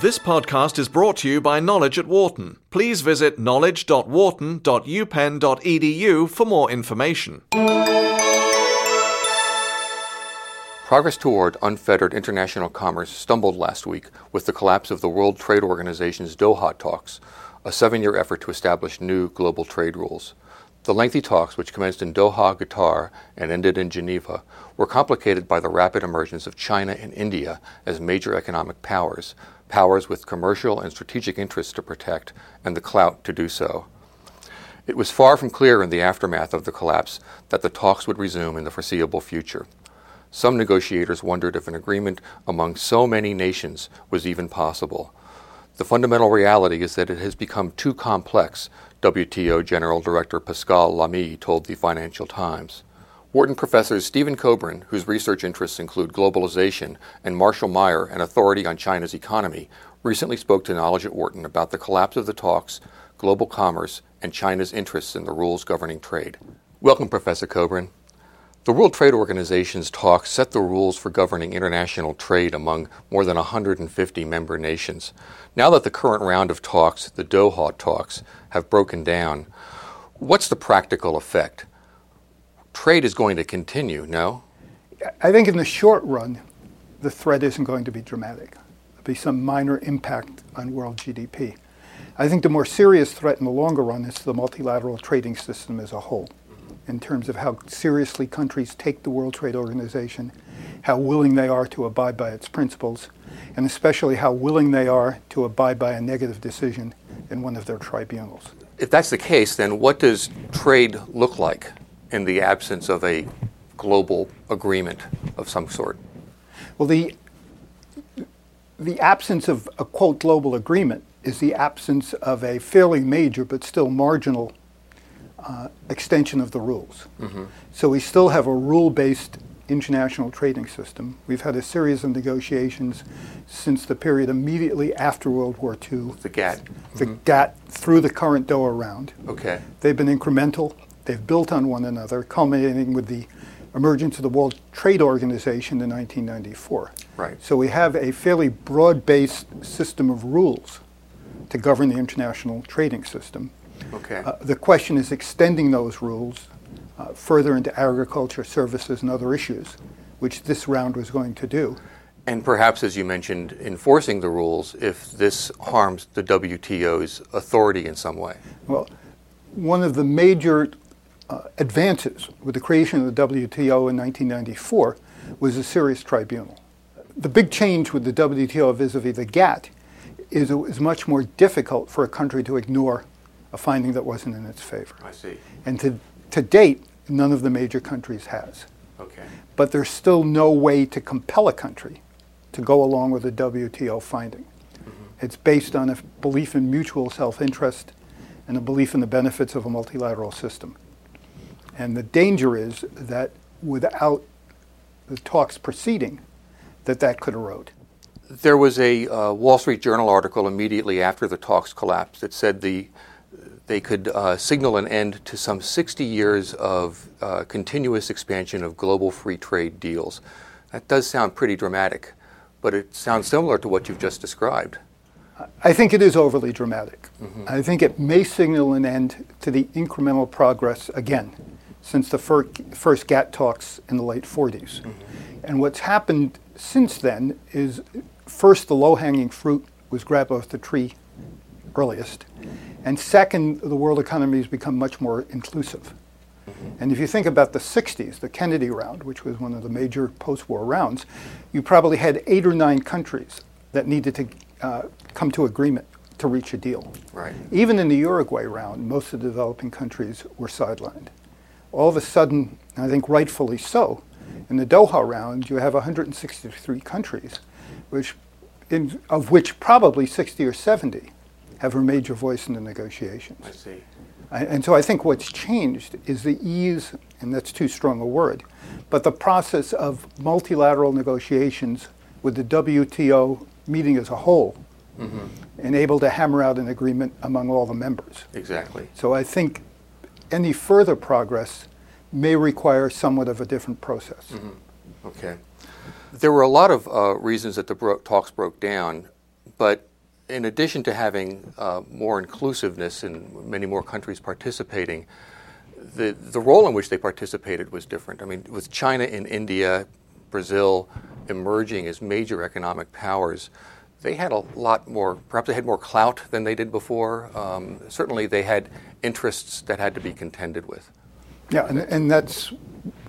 This podcast is brought to you by Knowledge at Wharton. Please visit knowledge.wharton.upenn.edu for more information. Progress toward unfettered international commerce stumbled last week with the collapse of the World Trade Organization's Doha talks, a seven year effort to establish new global trade rules. The lengthy talks, which commenced in Doha, Qatar, and ended in Geneva, were complicated by the rapid emergence of China and India as major economic powers, powers with commercial and strategic interests to protect and the clout to do so. It was far from clear in the aftermath of the collapse that the talks would resume in the foreseeable future. Some negotiators wondered if an agreement among so many nations was even possible. The fundamental reality is that it has become too complex, WTO General Director Pascal Lamy told the Financial Times. Wharton professors Stephen Kobrin, whose research interests include globalization, and Marshall Meyer, an authority on China's economy, recently spoke to Knowledge at Wharton about the collapse of the talks, global commerce, and China's interests in the rules governing trade. Welcome, Professor Kobrin. The World Trade Organization's talks set the rules for governing international trade among more than 150 member nations. Now that the current round of talks, the Doha talks, have broken down, what's the practical effect? Trade is going to continue, no? I think in the short run, the threat isn't going to be dramatic. There'll be some minor impact on world GDP. I think the more serious threat in the longer run is the multilateral trading system as a whole in terms of how seriously countries take the World Trade Organization, how willing they are to abide by its principles, and especially how willing they are to abide by a negative decision in one of their tribunals. If that's the case, then what does trade look like in the absence of a global agreement of some sort? Well, the, the absence of a quote global agreement is the absence of a fairly major but still marginal uh, extension of the rules. Mm-hmm. So we still have a rule based international trading system. We've had a series of negotiations since the period immediately after World War II. The GATT. The mm-hmm. GATT through the current Doha round. Okay. They've been incremental, they've built on one another, culminating with the emergence of the World Trade Organization in 1994. Right. So we have a fairly broad based system of rules to govern the international trading system. Okay. Uh, the question is extending those rules uh, further into agriculture, services, and other issues, which this round was going to do. And perhaps, as you mentioned, enforcing the rules if this harms the WTO's authority in some way. Well, one of the major uh, advances with the creation of the WTO in 1994 was a serious tribunal. The big change with the WTO vis a vis the GATT is it was much more difficult for a country to ignore a finding that wasn't in its favor. I see. And to, to date, none of the major countries has. Okay. But there's still no way to compel a country to go along with a WTO finding. Mm-hmm. It's based on a belief in mutual self interest and a belief in the benefits of a multilateral system. And the danger is that without the talks proceeding, that that could erode. There was a uh, Wall Street Journal article immediately after the talks collapsed that said the they could uh, signal an end to some 60 years of uh, continuous expansion of global free trade deals. That does sound pretty dramatic, but it sounds similar to what you've just described. I think it is overly dramatic. Mm-hmm. I think it may signal an end to the incremental progress again since the fir- first GATT talks in the late 40s. Mm-hmm. And what's happened since then is first the low hanging fruit was grabbed off the tree earliest. And second, the world economy has become much more inclusive. Mm-hmm. And if you think about the 60s, the Kennedy round, which was one of the major post war rounds, you probably had eight or nine countries that needed to uh, come to agreement to reach a deal. Right. Even in the Uruguay round, most of the developing countries were sidelined. All of a sudden, I think rightfully so, in the Doha round, you have 163 countries, which, in, of which probably 60 or 70 have a major voice in the negotiations. I see. I, and so I think what's changed is the ease, and that's too strong a word, but the process of multilateral negotiations with the WTO meeting as a whole mm-hmm. and able to hammer out an agreement among all the members. Exactly. So I think any further progress may require somewhat of a different process. Mm-hmm. Okay. There were a lot of uh, reasons that the bro- talks broke down, but in addition to having uh, more inclusiveness and many more countries participating, the, the role in which they participated was different. I mean, with China and India, Brazil emerging as major economic powers, they had a lot more, perhaps they had more clout than they did before. Um, certainly, they had interests that had to be contended with. Yeah, and, and that's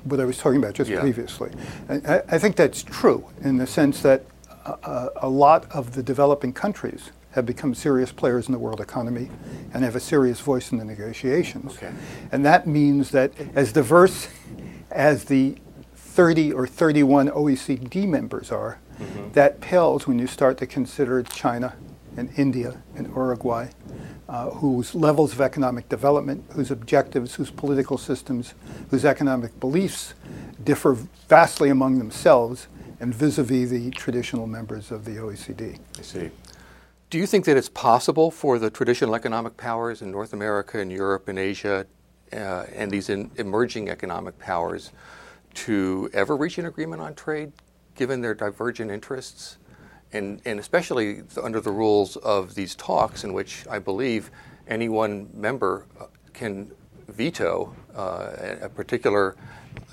what I was talking about just yeah. previously. I, I, think that's true in the sense that a, a lot of the developing countries have become serious players in the world economy and have a serious voice in the negotiations. Okay. And that means that as diverse as the 30 or 31 OECD members are, mm-hmm. that pales when you start to consider China and India and Uruguay, uh, whose levels of economic development, whose objectives, whose political systems, whose economic beliefs differ vastly among themselves and vis-a-vis the traditional members of the OECD. I see. Do you think that it's possible for the traditional economic powers in North America and Europe and Asia uh, and these in emerging economic powers to ever reach an agreement on trade, given their divergent interests? And, and especially under the rules of these talks, in which I believe any one member uh, can veto uh, a particular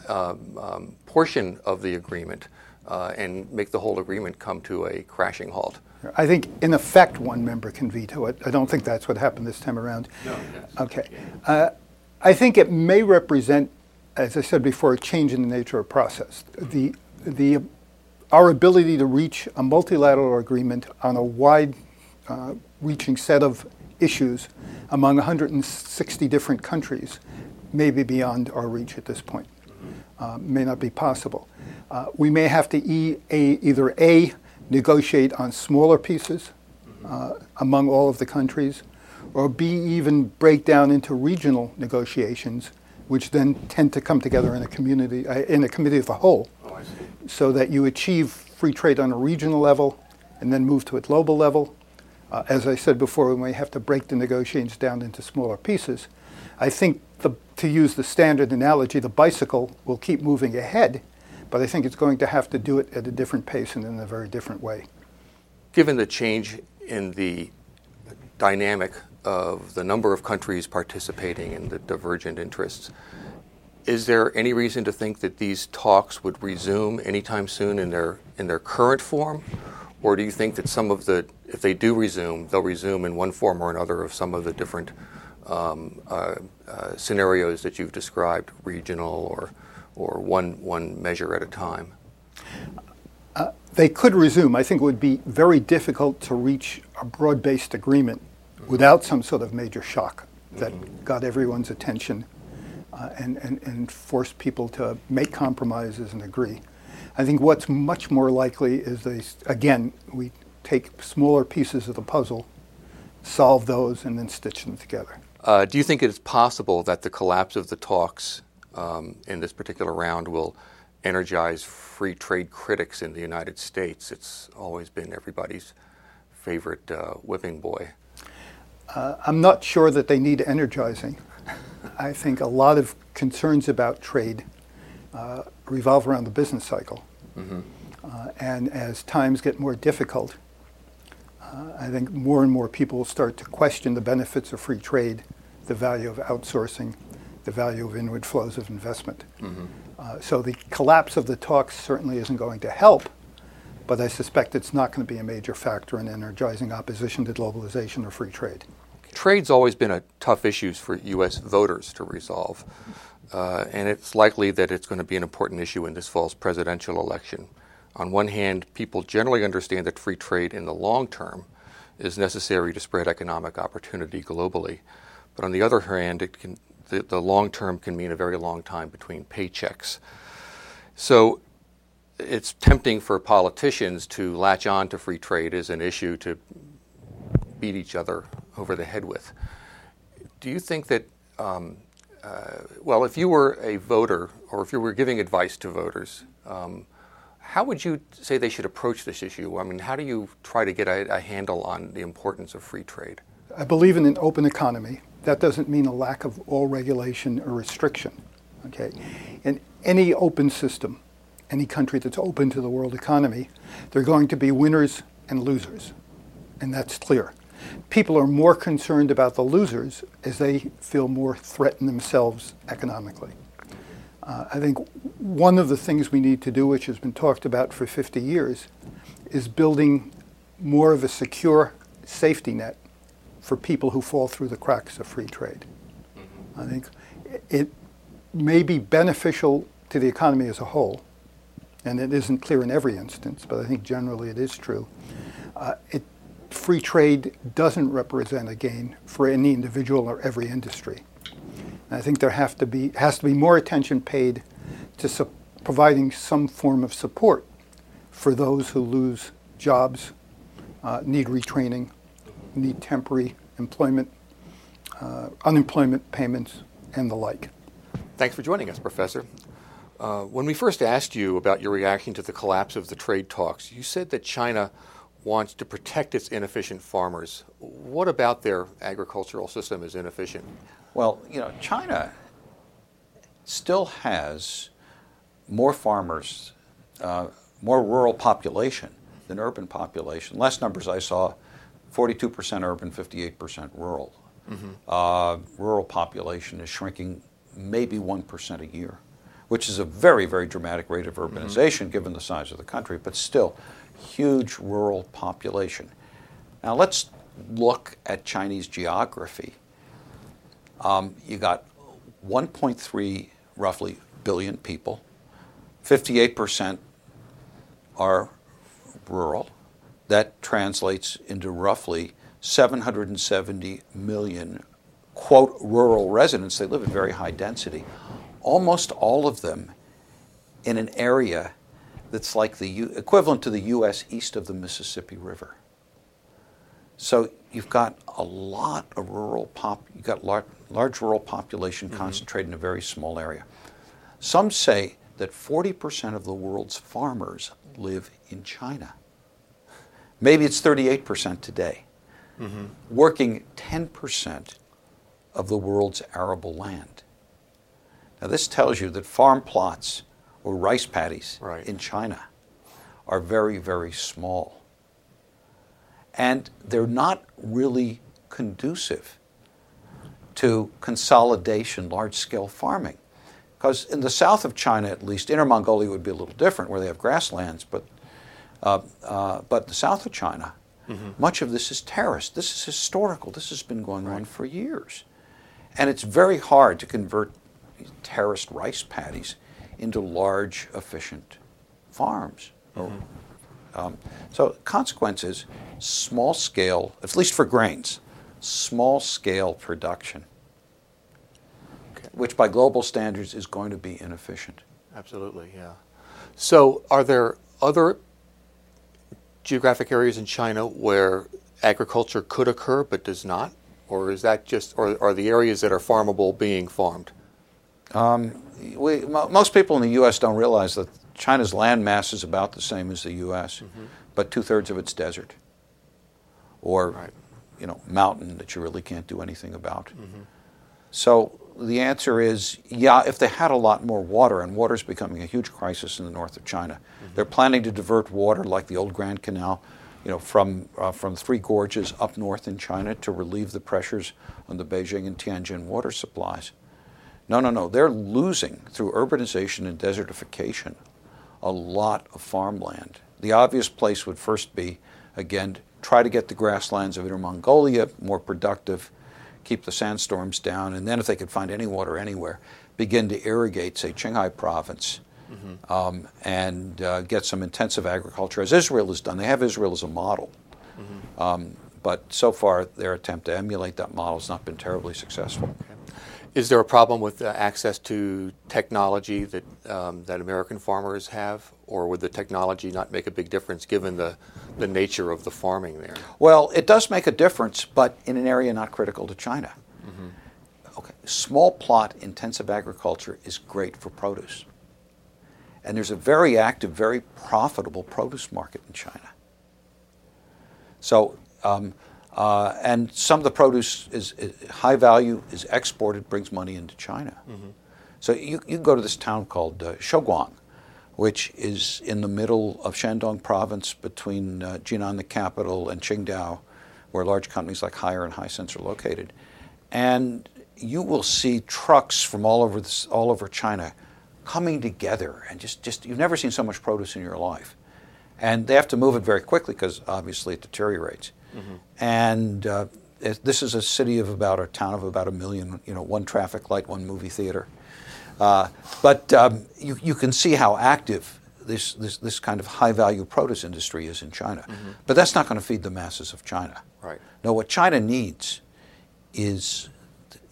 um, um, portion of the agreement uh, and make the whole agreement come to a crashing halt. I think, in effect, one member can veto it. I don't think that's what happened this time around. No, Okay. Uh, I think it may represent, as I said before, a change in the nature of process. The, the, our ability to reach a multilateral agreement on a wide uh, reaching set of issues among 160 different countries may be beyond our reach at this point. Uh, may not be possible. Uh, we may have to e- a, either A, negotiate on smaller pieces uh, among all of the countries, or B, even break down into regional negotiations, which then tend to come together in a community, uh, in a committee of the whole, oh, so that you achieve free trade on a regional level and then move to a global level. Uh, as I said before, we may have to break the negotiations down into smaller pieces. I think, the, to use the standard analogy, the bicycle will keep moving ahead but I think it's going to have to do it at a different pace and in a very different way. Given the change in the dynamic of the number of countries participating in the divergent interests, is there any reason to think that these talks would resume anytime soon in their in their current form, or do you think that some of the if they do resume, they'll resume in one form or another of some of the different um, uh, uh, scenarios that you've described, regional or or one, one measure at a time? Uh, they could resume. I think it would be very difficult to reach a broad based agreement mm-hmm. without some sort of major shock that mm-hmm. got everyone's attention uh, and, and, and forced people to make compromises and agree. I think what's much more likely is they, again, we take smaller pieces of the puzzle, solve those, and then stitch them together. Uh, do you think it is possible that the collapse of the talks um, in this particular round will energize free trade critics in the United States. It's always been everybody's favorite uh, whipping boy. Uh, I'm not sure that they need energizing. I think a lot of concerns about trade uh, revolve around the business cycle. Mm-hmm. Uh, and as times get more difficult, uh, I think more and more people will start to question the benefits of free trade, the value of outsourcing, the value of inward flows of investment. Mm-hmm. Uh, so the collapse of the talks certainly isn't going to help, but I suspect it's not going to be a major factor in energizing opposition to globalization or free trade. Trade's always been a tough issue for U.S. voters to resolve, uh, and it's likely that it's going to be an important issue in this fall's presidential election. On one hand, people generally understand that free trade in the long term is necessary to spread economic opportunity globally. But on the other hand, it can the, the long term can mean a very long time between paychecks. So it's tempting for politicians to latch on to free trade as an issue to beat each other over the head with. Do you think that, um, uh, well, if you were a voter or if you were giving advice to voters, um, how would you say they should approach this issue? I mean, how do you try to get a, a handle on the importance of free trade? I believe in an open economy that doesn't mean a lack of all regulation or restriction. Okay, in any open system, any country that's open to the world economy, there are going to be winners and losers. and that's clear. People are more concerned about the losers as they feel more threatened themselves economically. Uh, I think one of the things we need to do, which has been talked about for 50 years, is building more of a secure safety net for people who fall through the cracks of free trade. Mm-hmm. I think it may be beneficial to the economy as a whole, and it isn't clear in every instance, but I think generally it is true. Uh, it, free trade doesn't represent a gain for any individual or every industry. And I think there have to be, has to be more attention paid to su- providing some form of support for those who lose jobs, uh, need retraining, need temporary employment, uh, unemployment payments, and the like. Thanks for joining us, Professor. Uh, when we first asked you about your reaction to the collapse of the trade talks, you said that China wants to protect its inefficient farmers. What about their agricultural system is inefficient? Well, you know, China still has more farmers, uh, more rural population than urban population. Last numbers I saw 42% urban, 58% rural. Mm-hmm. Uh, rural population is shrinking maybe 1% a year, which is a very, very dramatic rate of mm-hmm. urbanization mm-hmm. given the size of the country, but still, huge rural population. Now let's look at Chinese geography. Um, you got 1.3 roughly billion people, 58% are rural. That translates into roughly 770 million quote rural residents. They live in very high density. Almost all of them in an area that's like the U- equivalent to the U.S. east of the Mississippi River. So you've got a lot of rural pop. You've got large, large rural population mm-hmm. concentrated in a very small area. Some say that 40% of the world's farmers live in China. Maybe it's 38% today, mm-hmm. working 10% of the world's arable land. Now, this tells you that farm plots or rice paddies right. in China are very, very small. And they're not really conducive to consolidation, large scale farming. Because in the south of China, at least, Inner Mongolia would be a little different where they have grasslands, but, uh, uh, but the south of China, mm-hmm. much of this is terraced. This is historical. This has been going right. on for years. And it's very hard to convert terraced rice paddies into large, efficient farms. Mm-hmm. Um, so, consequences small scale, at least for grains, small scale production, okay. which by global standards is going to be inefficient. Absolutely, yeah. So, are there other geographic areas in China where agriculture could occur but does not? or is that just, or are the areas that are farmable being farmed? Um, we, most people in the U.S. don't realize that China's land mass is about the same as the U.S., mm-hmm. but two thirds of it's desert, or right. you know, mountain that you really can't do anything about. Mm-hmm. So the answer is, yeah, if they had a lot more water, and water is becoming a huge crisis in the north of China, mm-hmm. they're planning to divert water like the old Grand Canal you know, from, uh, from Three Gorges up north in China to relieve the pressures on the Beijing and Tianjin water supplies. No, no, no. They're losing through urbanization and desertification a lot of farmland. The obvious place would first be, again, try to get the grasslands of Inner Mongolia more productive, keep the sandstorms down, and then if they could find any water anywhere, begin to irrigate, say, Qinghai province mm-hmm. um, and uh, get some intensive agriculture, as Israel has done. They have Israel as a model. Mm-hmm. Um, but so far, their attempt to emulate that model has not been terribly successful. Okay. Is there a problem with uh, access to technology that, um, that American farmers have, or would the technology not make a big difference given the, the nature of the farming there? Well, it does make a difference, but in an area not critical to China. Mm-hmm. Okay. Small plot intensive agriculture is great for produce. And there's a very active, very profitable produce market in China. So, um, uh, and some of the produce is, is, high value, is exported, brings money into China. Mm-hmm. So you, you go to this town called uh, Shouguang, which is in the middle of Shandong province between uh, Jinan, the capital, and Qingdao, where large companies like Haier and Hisense are located. And you will see trucks from all over, this, all over China coming together and just, just, you've never seen so much produce in your life. And they have to move it very quickly because obviously it deteriorates. Mm-hmm. And uh, this is a city of about a town of about a million, you know, one traffic light, one movie theater. Uh, but um, you, you can see how active this, this, this kind of high value produce industry is in China. Mm-hmm. But that's not going to feed the masses of China. Right. No, what China needs is,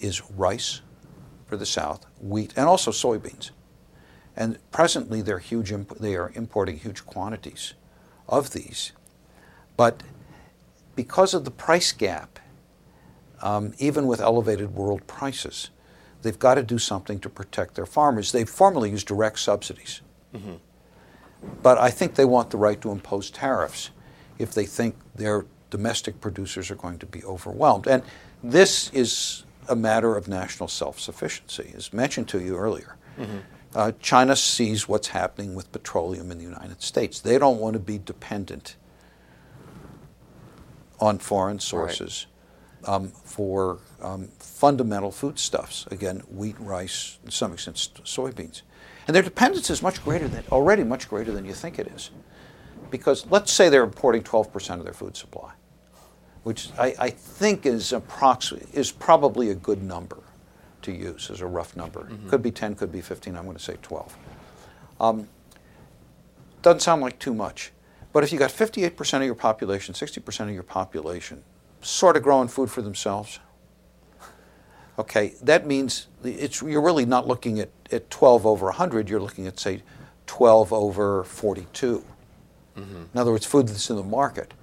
is rice for the South, wheat, and also soybeans. And presently they're huge imp- they are importing huge quantities of these. But because of the price gap, um, even with elevated world prices, they've got to do something to protect their farmers. They've formerly used direct subsidies. Mm-hmm. But I think they want the right to impose tariffs if they think their domestic producers are going to be overwhelmed. And this is a matter of national self sufficiency, as mentioned to you earlier. Mm-hmm. Uh, China sees what's happening with petroleum in the United States. They don't want to be dependent on foreign sources right. um, for um, fundamental foodstuffs. Again, wheat, rice, to some extent soybeans. And their dependence is much greater than, already much greater than you think it is. Because let's say they're importing 12% of their food supply, which I, I think is, is probably a good number to use as a rough number. Mm-hmm. Could be 10, could be 15, I'm going to say 12. Um, doesn't sound like too much. But if you got 58% of your population, 60% of your population sort of growing food for themselves, okay, that means it's, you're really not looking at, at 12 over 100, you're looking at, say, 12 over 42. Mm-hmm. In other words, food that's in the market.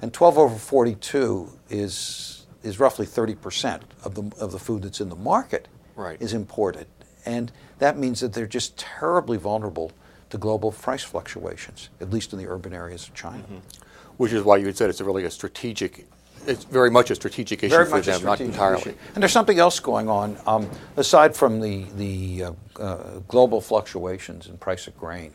And 12 over 42 is, is roughly 30% of the, of the food that's in the market right. is imported. And that means that they're just terribly vulnerable to global price fluctuations, at least in the urban areas of China. Mm-hmm. Which is why you had said it's a really a strategic it's very much a strategic issue very for them, not entirely. Issue. And there's something else going on um, aside from the the uh, uh, global fluctuations in price of grain.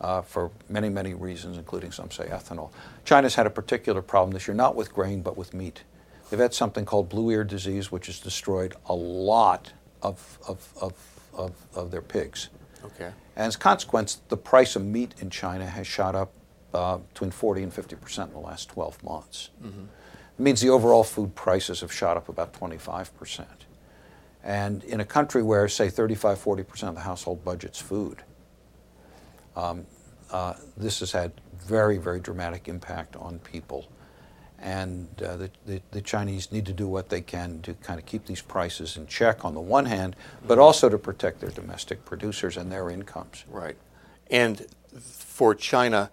Uh, for many, many reasons, including some say ethanol. China's had a particular problem this year, not with grain, but with meat. They've had something called blue ear disease, which has destroyed a lot of, of, of, of, of their pigs. Okay. And as a consequence, the price of meat in China has shot up uh, between 40 and 50 percent in the last 12 months. Mm-hmm. It means the overall food prices have shot up about 25%. And in a country where, say, 35, 40% of the household budget's food, um, uh, this has had very, very dramatic impact on people. And uh, the, the, the, Chinese need to do what they can to kind of keep these prices in check on the one hand, but mm-hmm. also to protect their domestic producers and their incomes. Right. And for China,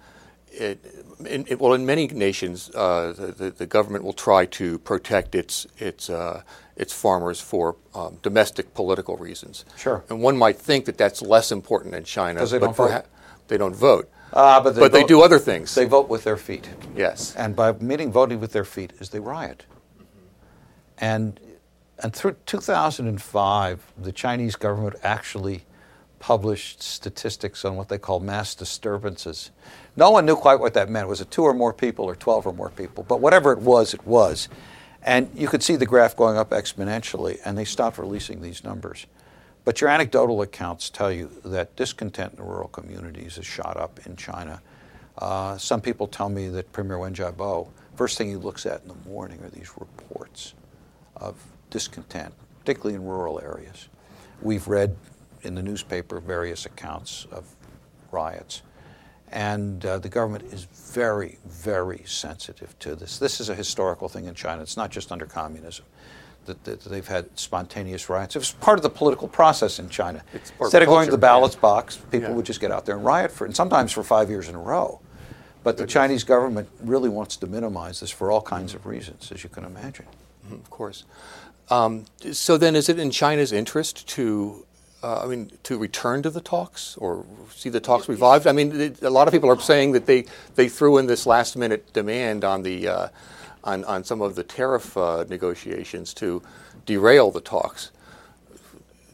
it, in, it, well, in many nations, uh, the, the, government will try to protect its its uh, its farmers for um, domestic political reasons. Sure. And one might think that that's less important in China because they don't vote. They don't vote. Uh, but they, but vote, they do other things. They vote with their feet. Yes. And by meaning voting with their feet is they riot. And and through 2005, the Chinese government actually published statistics on what they call mass disturbances. No one knew quite what that meant. Was it two or more people or 12 or more people? But whatever it was, it was. And you could see the graph going up exponentially, and they stopped releasing these numbers. But your anecdotal accounts tell you that discontent in rural communities has shot up in China. Uh, some people tell me that Premier Wen Jiabao, first thing he looks at in the morning are these reports of discontent, particularly in rural areas. We've read in the newspaper various accounts of riots. And uh, the government is very, very sensitive to this. This is a historical thing in China. It's not just under communism that, that they've had spontaneous riots. It was part of the political process in China. Instead of, going to the ballots yeah. box, people yeah. would just get out there and riot for, and sometimes for five years in a row. But the Chinese government really wants to minimize this for all kinds of reasons, as you can imagine. Mm-hmm, of course. Um, so then, is it in China's interest to uh, I mean, to return to the talks or see the talks revived? I mean, it, a lot of people are saying that they, they threw in this last minute demand on the uh, on, on some of the tariff uh, negotiations to derail the talks.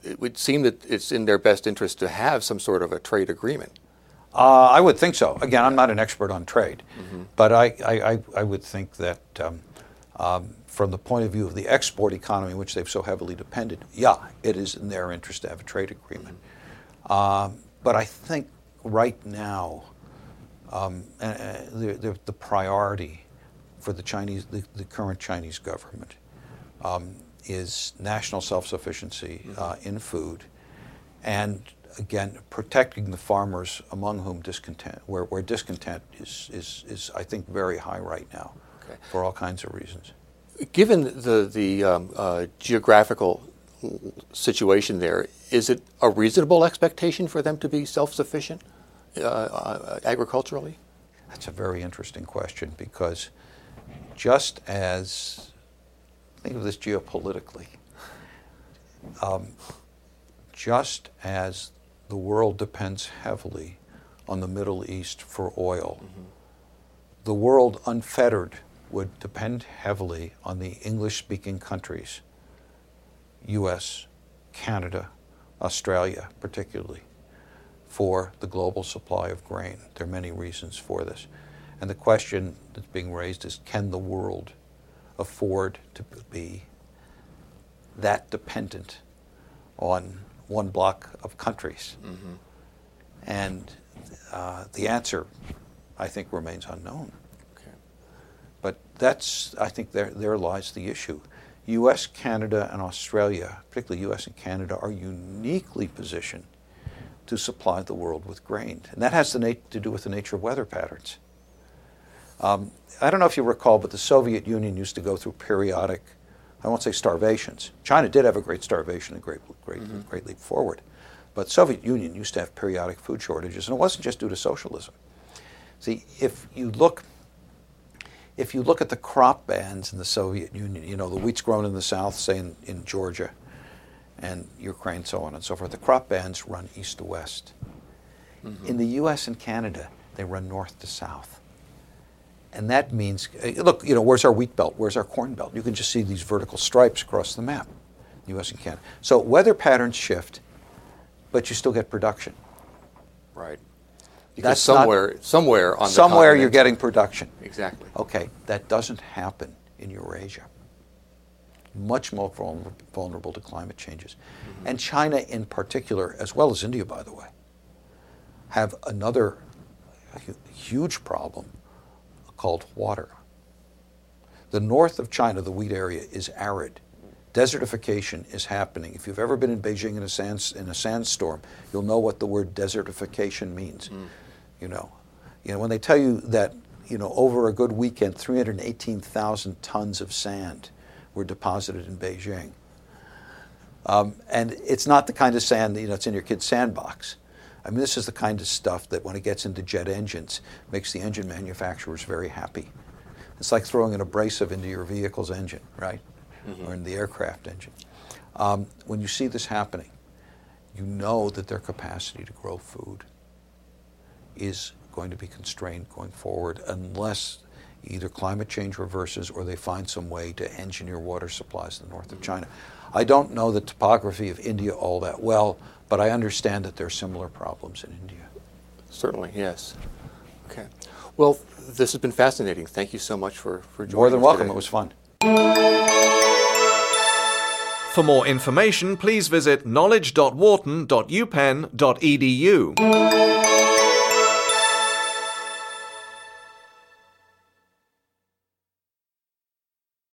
It would seem that it's in their best interest to have some sort of a trade agreement. Uh, I would think so. Again, I'm not an expert on trade, but I, I, I, would think that um, um, from the point of view of the export economy, which they've so heavily depended, yeah, it is in their interest to have a trade agreement. Um, but I think right now, um, the, the, the priority for the Chinese, the, the current Chinese government, um, is national self-sufficiency uh, in food, and again protecting the farmers among whom discontent, where, where discontent is, is, is I think very high right now, Okay. for all kinds of reasons. Given the, the um, uh, geographical situation there, is it a reasonable expectation for them to be self sufficient uh, uh, agriculturally? That's a very interesting question because just as, think of this geopolitically, um, just as the world depends heavily on the Middle East for oil, the world unfettered would depend heavily on the English speaking countries, US, Canada, Australia, particularly, for the global supply of grain. There are many reasons for this. And the question that's being raised is can the world afford to be that dependent on one block of countries? And uh, the answer, I think, remains unknown. Okay. But that's, I think, there, there lies the issue. U.S., Canada, and Australia, particularly U.S. and Canada, are uniquely positioned to supply the world with grain. And that has to, nat- to do with the nature of weather patterns. Um, I don't know if you recall, but the Soviet Union used to go through periodic, I won't say starvations. China did have a great starvation, a great, great, great leap forward. But Soviet Union used to have periodic food shortages, and it wasn't just due to socialism. See, if you look if you look at the crop bands in the Soviet Union, you know, the wheat's grown in the south, say in, in Georgia and Ukraine, so on and so forth, the crop bands run east to west. In the US and Canada, they run north to south. And that means, eh, look, you know, where's our wheat belt? Where's our corn belt? You can just see these vertical stripes across the map, US and Canada. So weather patterns shift, but you still get production. Right. Because That's not- somewhere, somewhere on the Somewhere you're getting production. Exactly. Okay, that doesn't happen in Eurasia. Much more vulnerable to climate changes. And China, in particular, as well as India, by the way, have another huge problem called water. The north of China, the wheat area, is arid. Desertification is happening. If you've ever been in Beijing in a, sands, in a sandstorm, you'll know what the word desertification means. You know, you know when they tell you that you know over a good weekend, 318,000 tons of sand were deposited in Beijing. Um, and it's not the kind of sand that you know it's in your kid's sandbox. I mean, this is the kind of stuff that when it gets into jet engines makes the engine manufacturers very happy. It's like throwing an abrasive into your vehicle's engine, right? Or in the aircraft engine. Um, when you see this happening, you know that their capacity to grow food is going to be constrained going forward unless either climate change reverses or they find some way to engineer water supplies in the north of China. I don't know the topography of India all that well, but I understand that there are similar problems in India. Certainly, yes. Okay. Well, this has been fascinating. Thank you so much for, for joining More than us welcome. today. It was fun. For more information, please visit knowledge.wharton.upenn.edu.